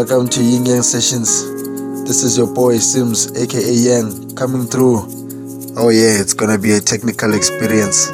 Welcome to Yin Yang Sessions. This is your boy Sims, aka Yang, coming through. Oh, yeah, it's gonna be a technical experience.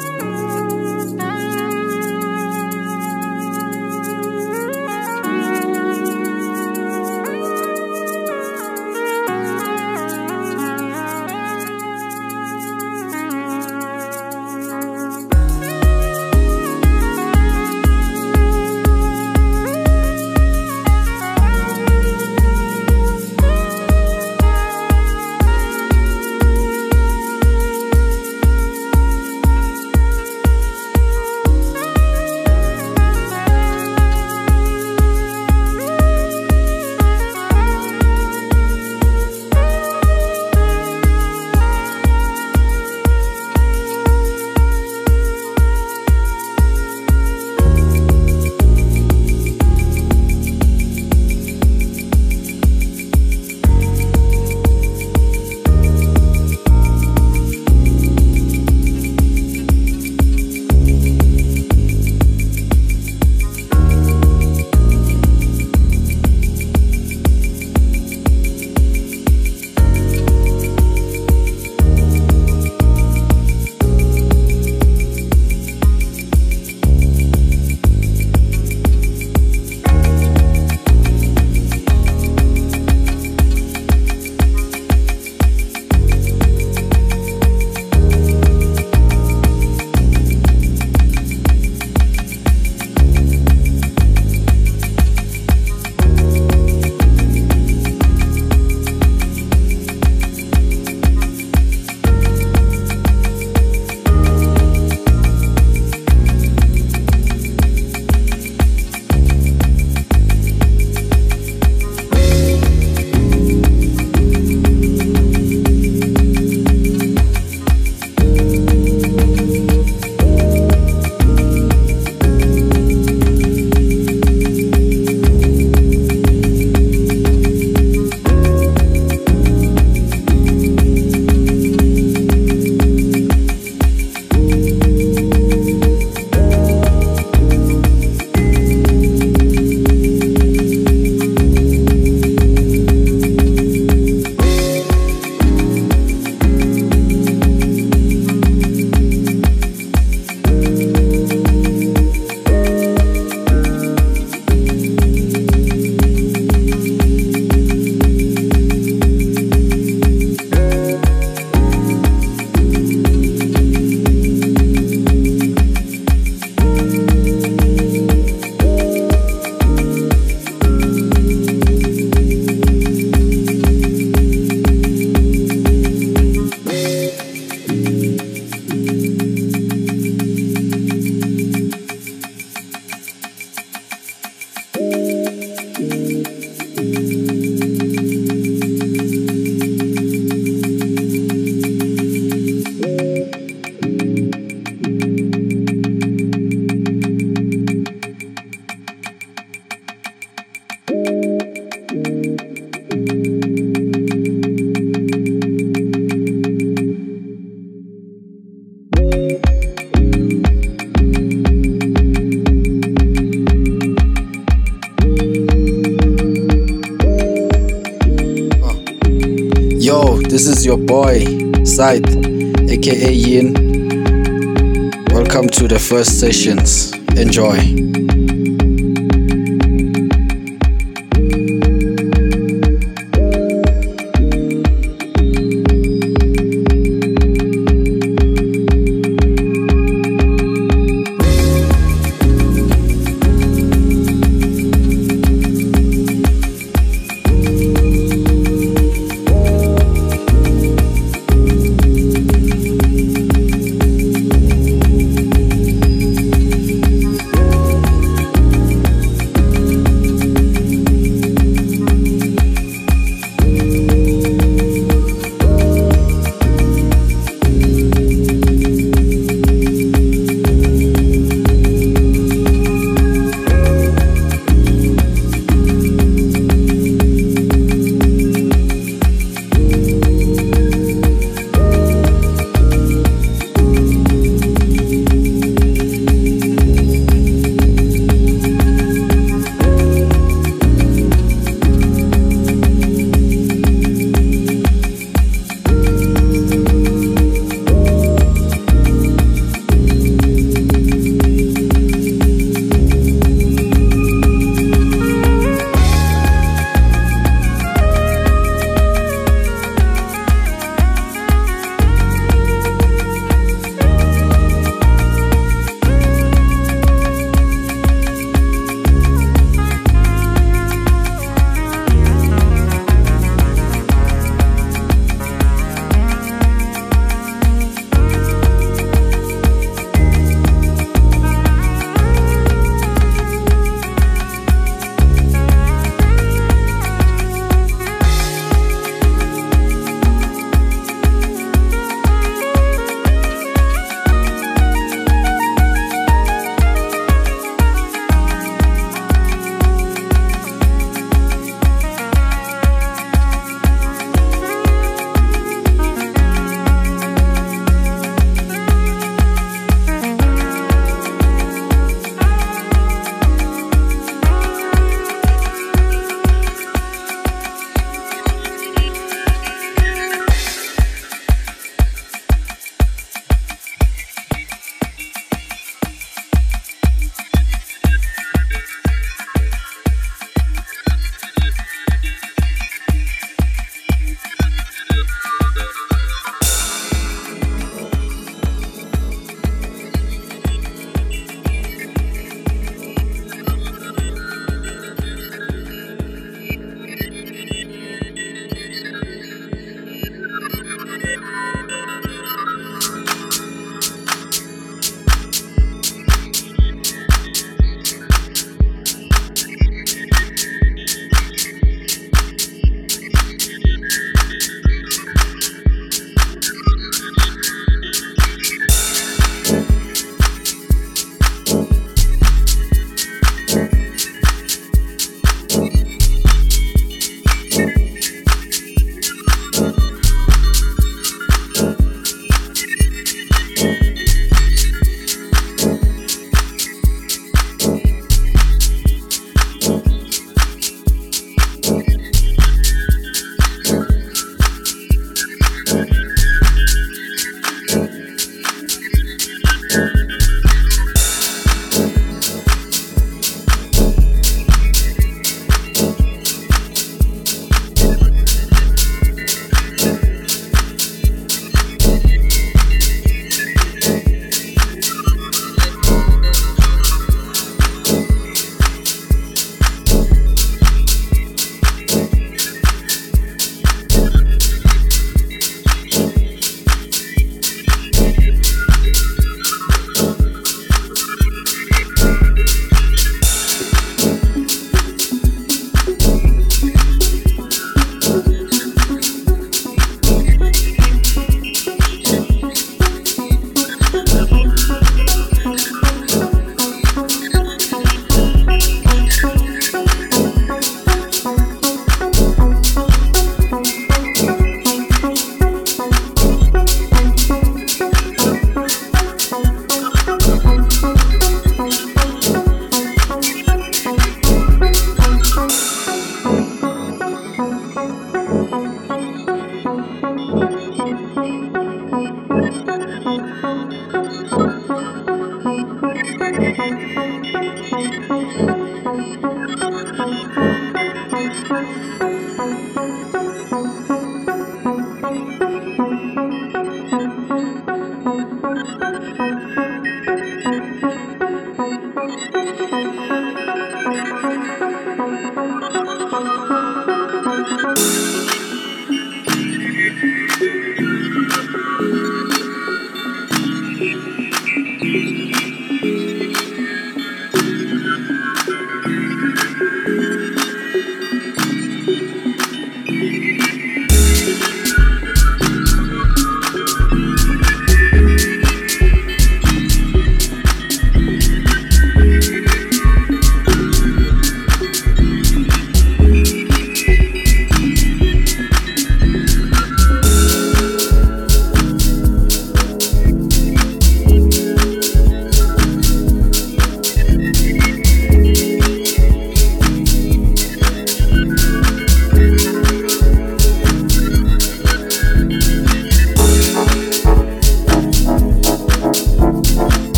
Boy, Scythe, aka Yin. Welcome to the first sessions. Enjoy.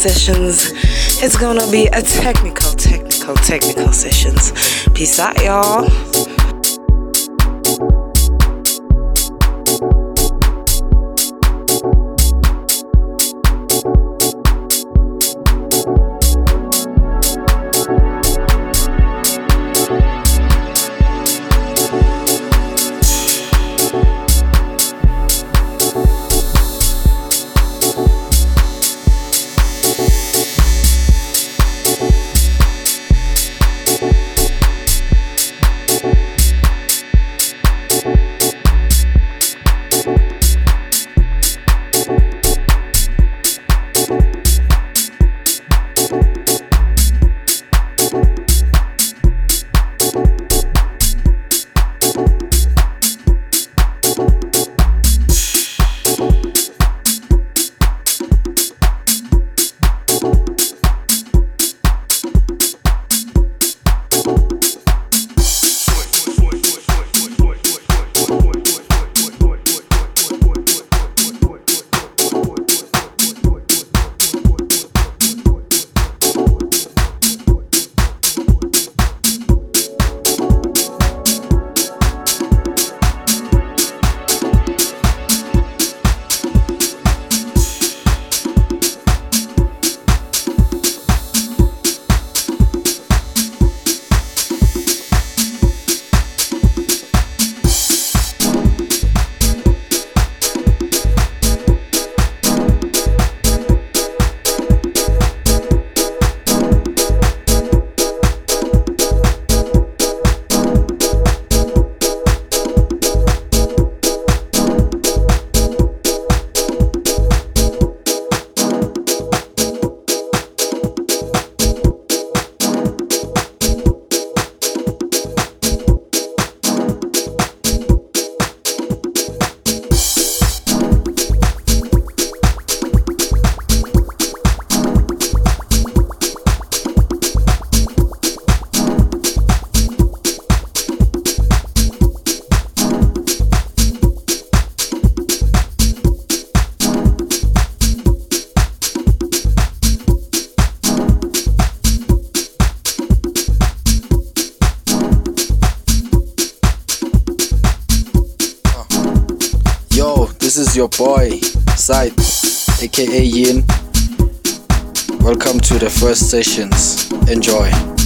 Sessions. It's gonna be a technical, technical, technical sessions. Peace out, y'all. Your boy, Side, aka Yin. Welcome to the first sessions. Enjoy.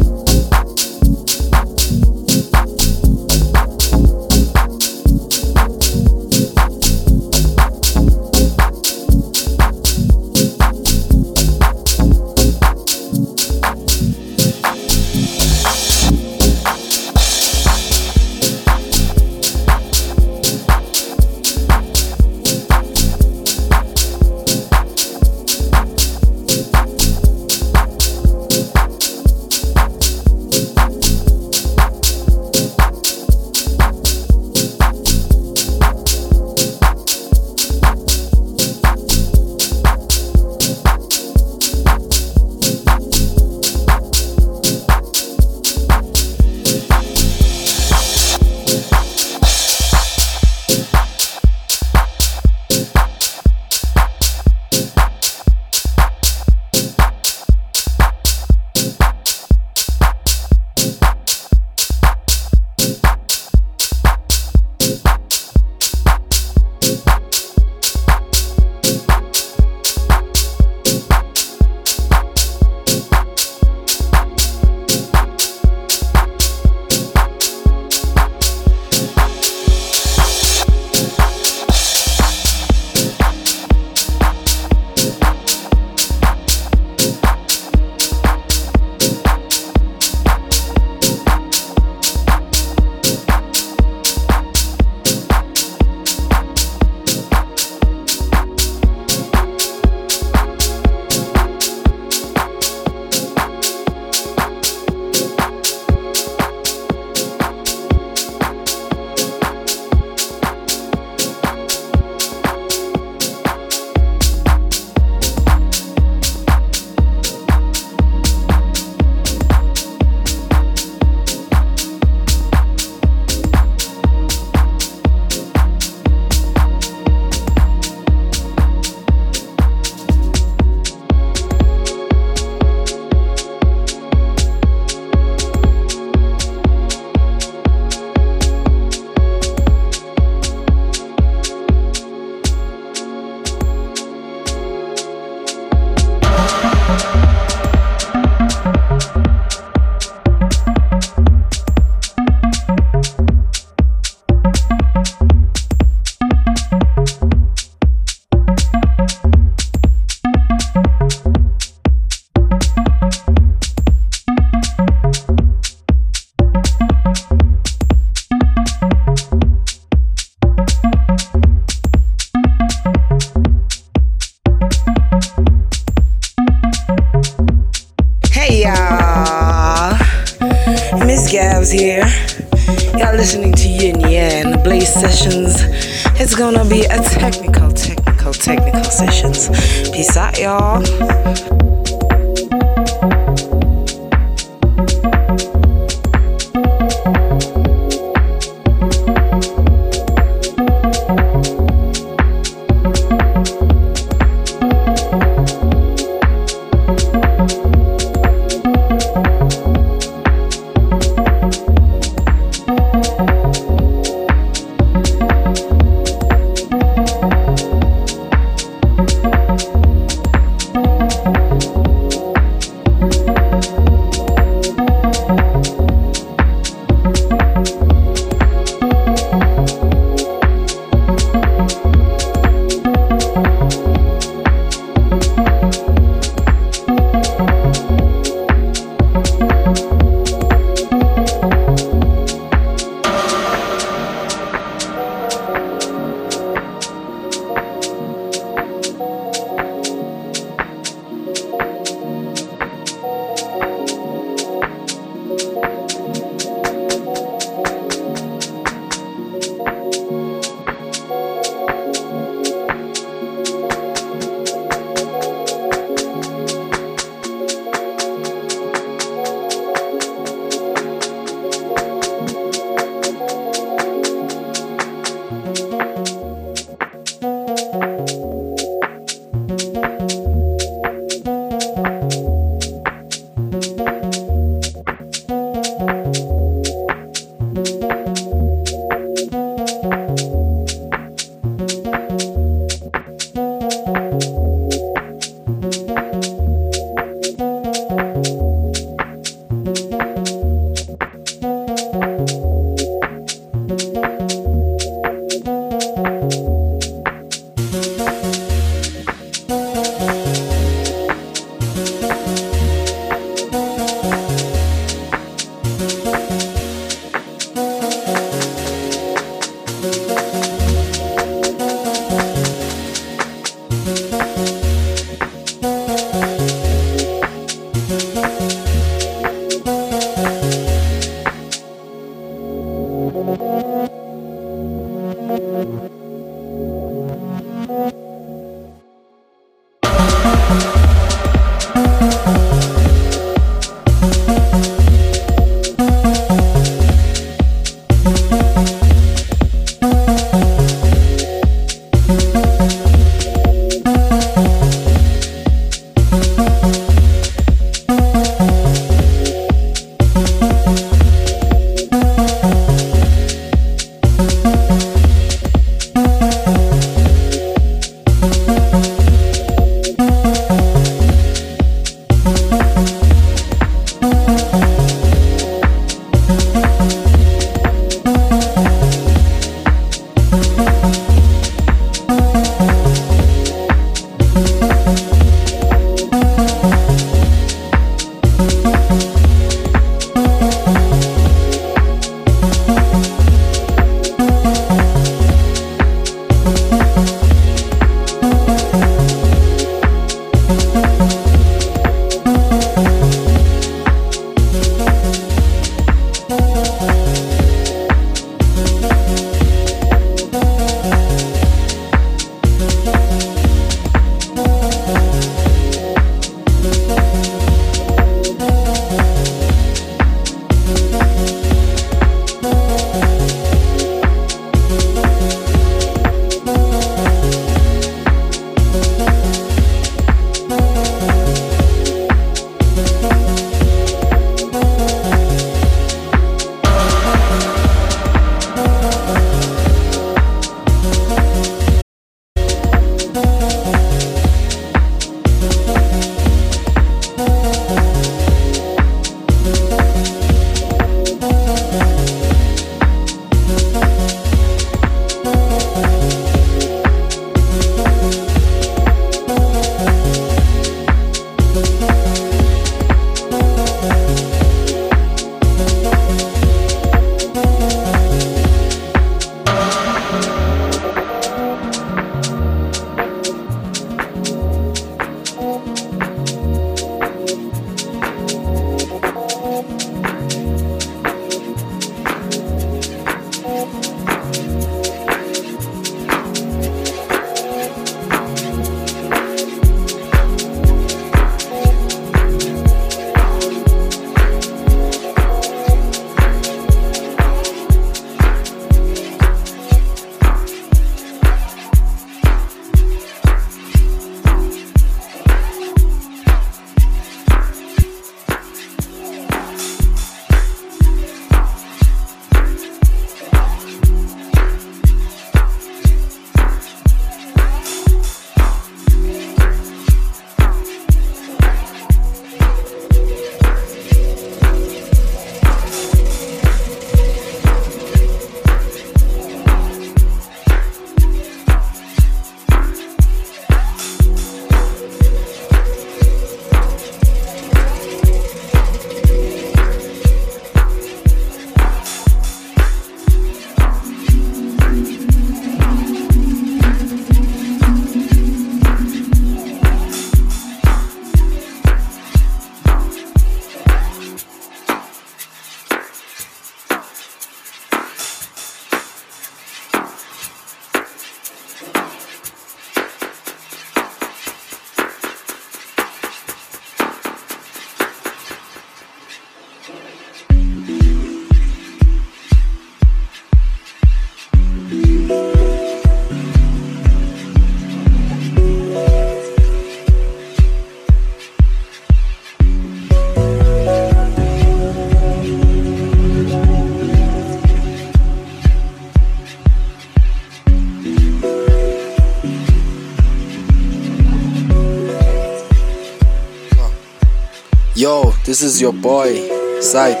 Yo, this is your boy, Scythe,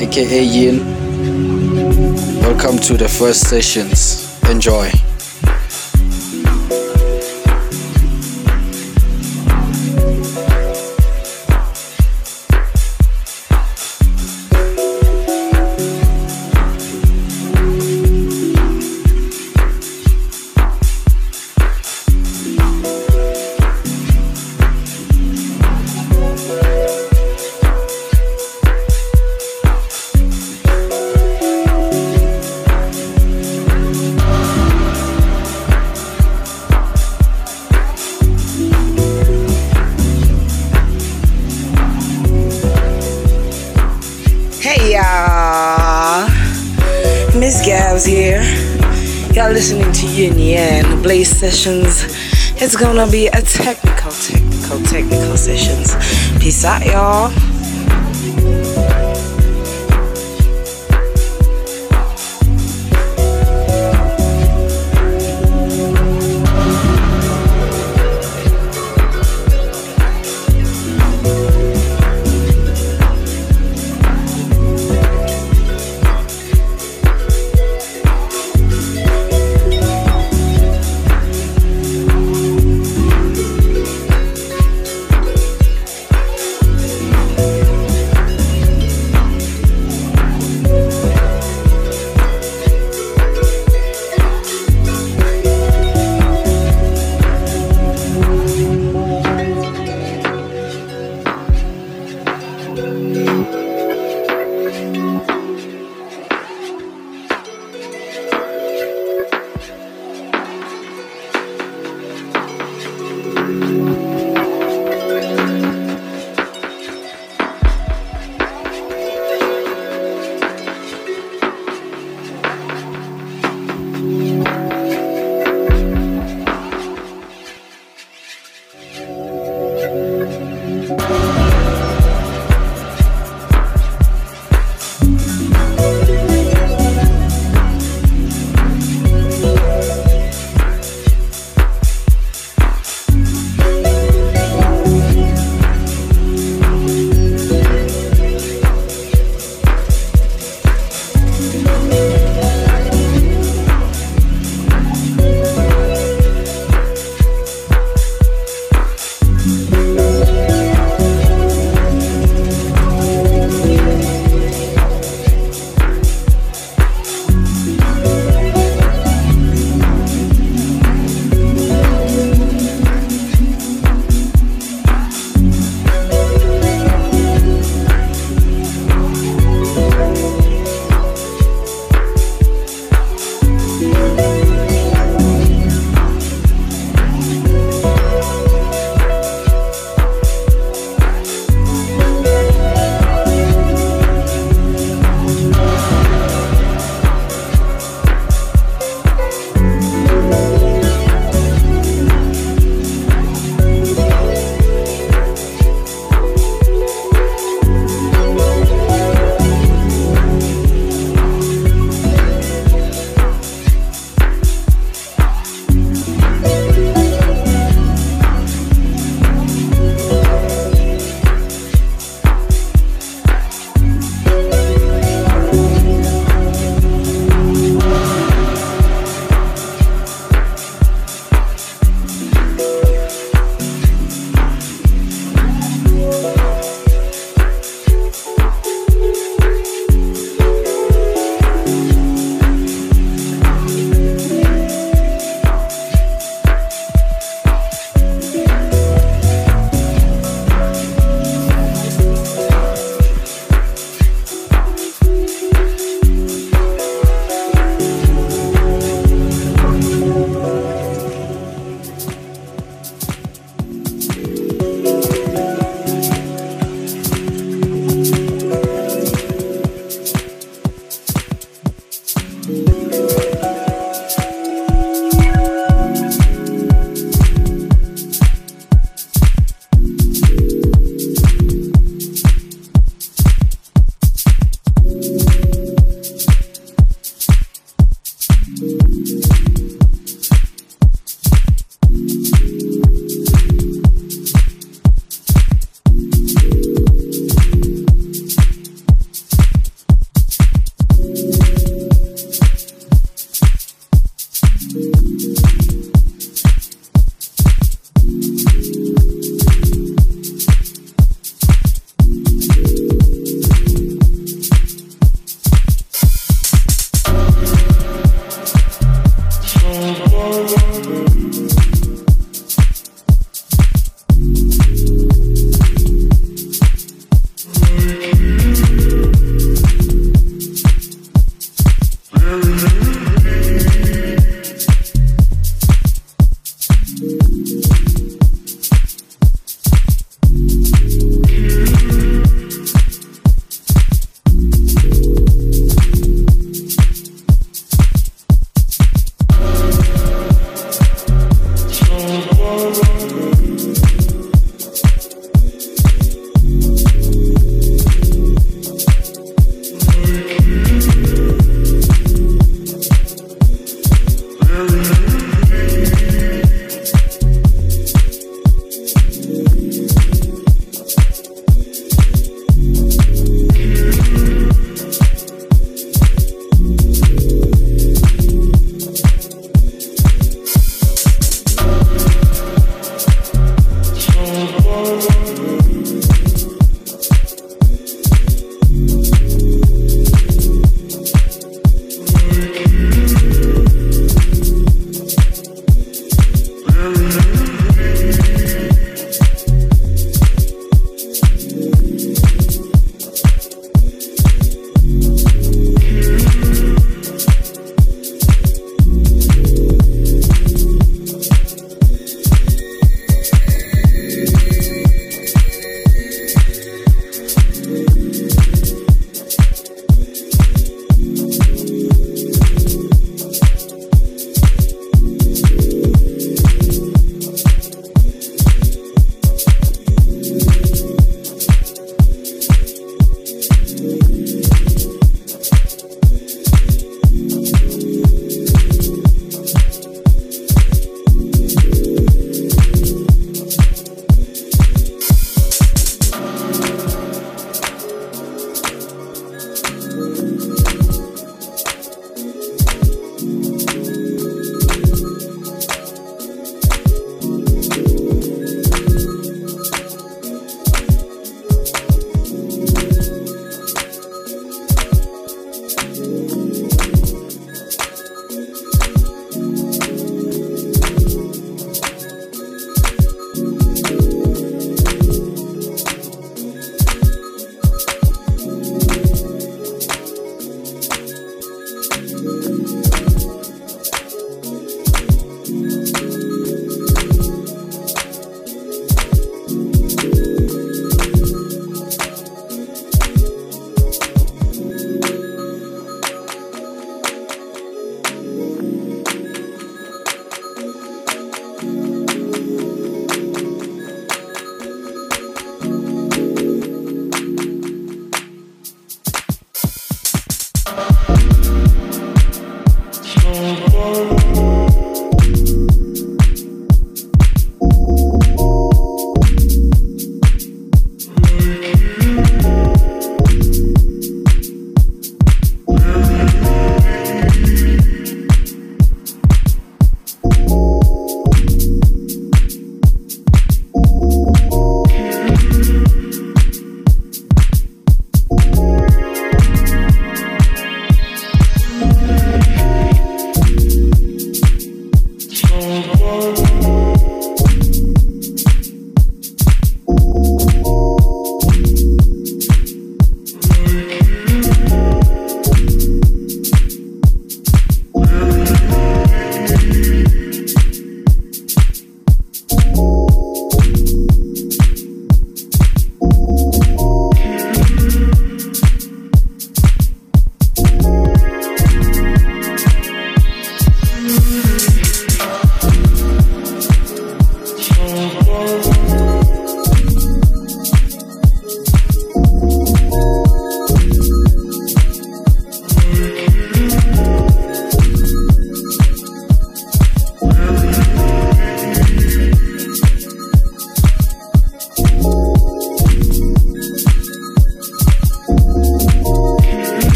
aka Yin. Welcome to the first sessions. Enjoy. Sessions. It's gonna be a technical, technical, technical sessions. Peace out, y'all.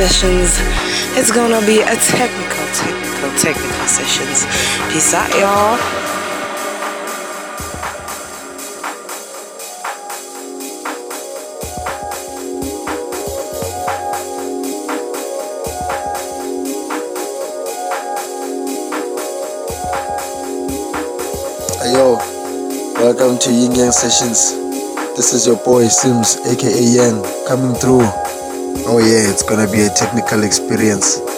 Sessions. It's gonna be a technical, technical, technical sessions. Peace out, y'all. Yo, welcome to Yin Yang Sessions. This is your boy Sims, aka Yang, coming through. Oh, yeah, it's gonna be a technical experience.